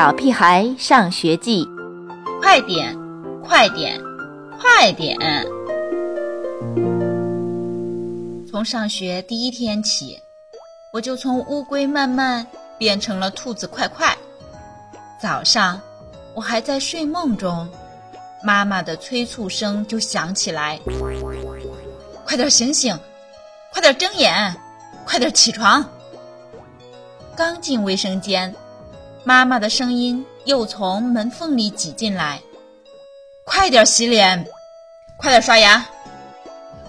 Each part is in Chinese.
小屁孩上学记》，快点，快点，快点！从上学第一天起，我就从乌龟慢慢变成了兔子快快。早上，我还在睡梦中，妈妈的催促声就响起来：“快点醒醒，快点睁眼，快点起床！”刚进卫生间，妈妈的声音又从门缝里挤进来：“快点洗脸，快点刷牙，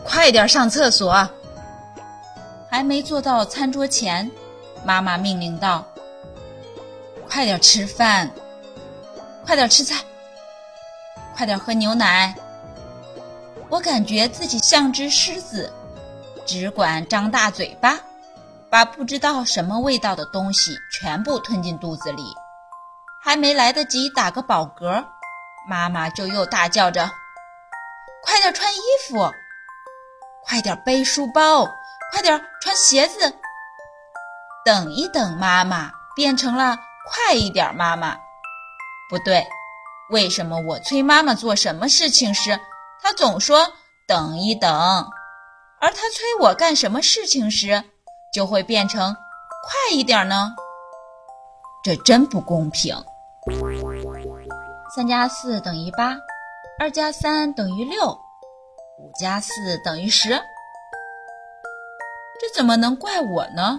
快点上厕所。”还没坐到餐桌前，妈妈命令道：“快点吃饭，快点吃菜，快点喝牛奶。”我感觉自己像只狮子，只管张大嘴巴。把不知道什么味道的东西全部吞进肚子里，还没来得及打个饱嗝，妈妈就又大叫着：“快点穿衣服，快点背书包，快点穿鞋子。”等一等，妈妈变成了快一点，妈妈。不对，为什么我催妈妈做什么事情时，她总说等一等，而她催我干什么事情时？就会变成快一点呢，这真不公平。三加四等于八，二加三等于六，五加四等于十。这怎么能怪我呢？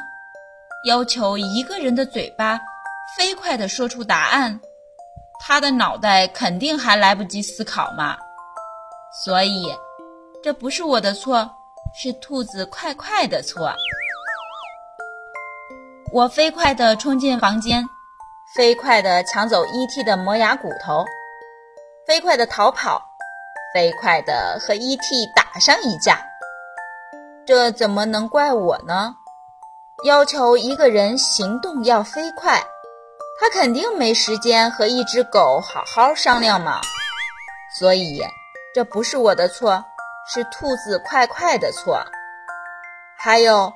要求一个人的嘴巴飞快地说出答案，他的脑袋肯定还来不及思考嘛。所以，这不是我的错，是兔子快快的错。我飞快地冲进房间，飞快地抢走 E.T. 的磨牙骨头，飞快地逃跑，飞快地和 E.T. 打上一架。这怎么能怪我呢？要求一个人行动要飞快，他肯定没时间和一只狗好好商量嘛。所以，这不是我的错，是兔子快快的错。还有。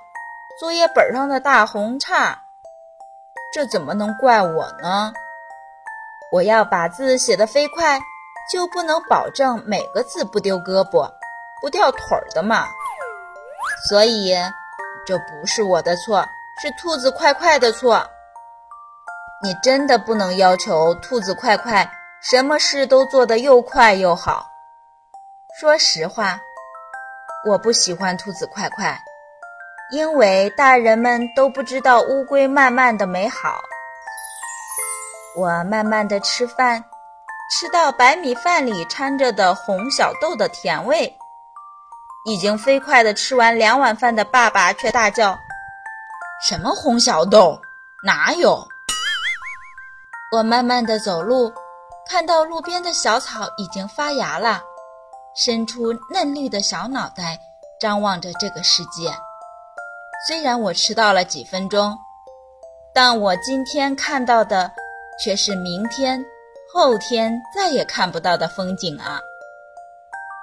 作业本上的大红叉，这怎么能怪我呢？我要把字写得飞快，就不能保证每个字不丢胳膊、不掉腿的嘛。所以，这不是我的错，是兔子快快的错。你真的不能要求兔子快快什么事都做得又快又好。说实话，我不喜欢兔子快快。因为大人们都不知道乌龟慢慢的美好，我慢慢的吃饭，吃到白米饭里掺着的红小豆的甜味。已经飞快的吃完两碗饭的爸爸却大叫：“什么红小豆？哪有？”我慢慢的走路，看到路边的小草已经发芽了，伸出嫩绿的小脑袋，张望着这个世界。虽然我迟到了几分钟，但我今天看到的却是明天、后天再也看不到的风景啊！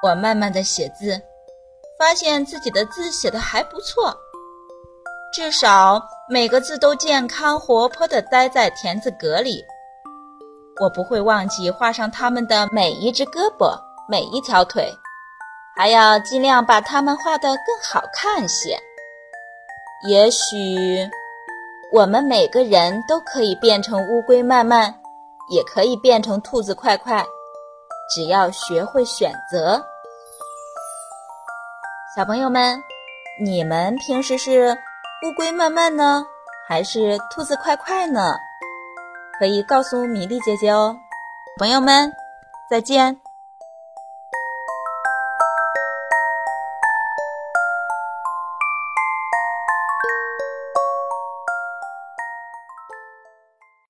我慢慢的写字，发现自己的字写的还不错，至少每个字都健康活泼的待在田字格里。我不会忘记画上它们的每一只胳膊、每一条腿，还要尽量把它们画得更好看些。也许我们每个人都可以变成乌龟慢慢，也可以变成兔子快快，只要学会选择。小朋友们，你们平时是乌龟慢慢呢，还是兔子快快呢？可以告诉米粒姐姐哦。朋友们，再见。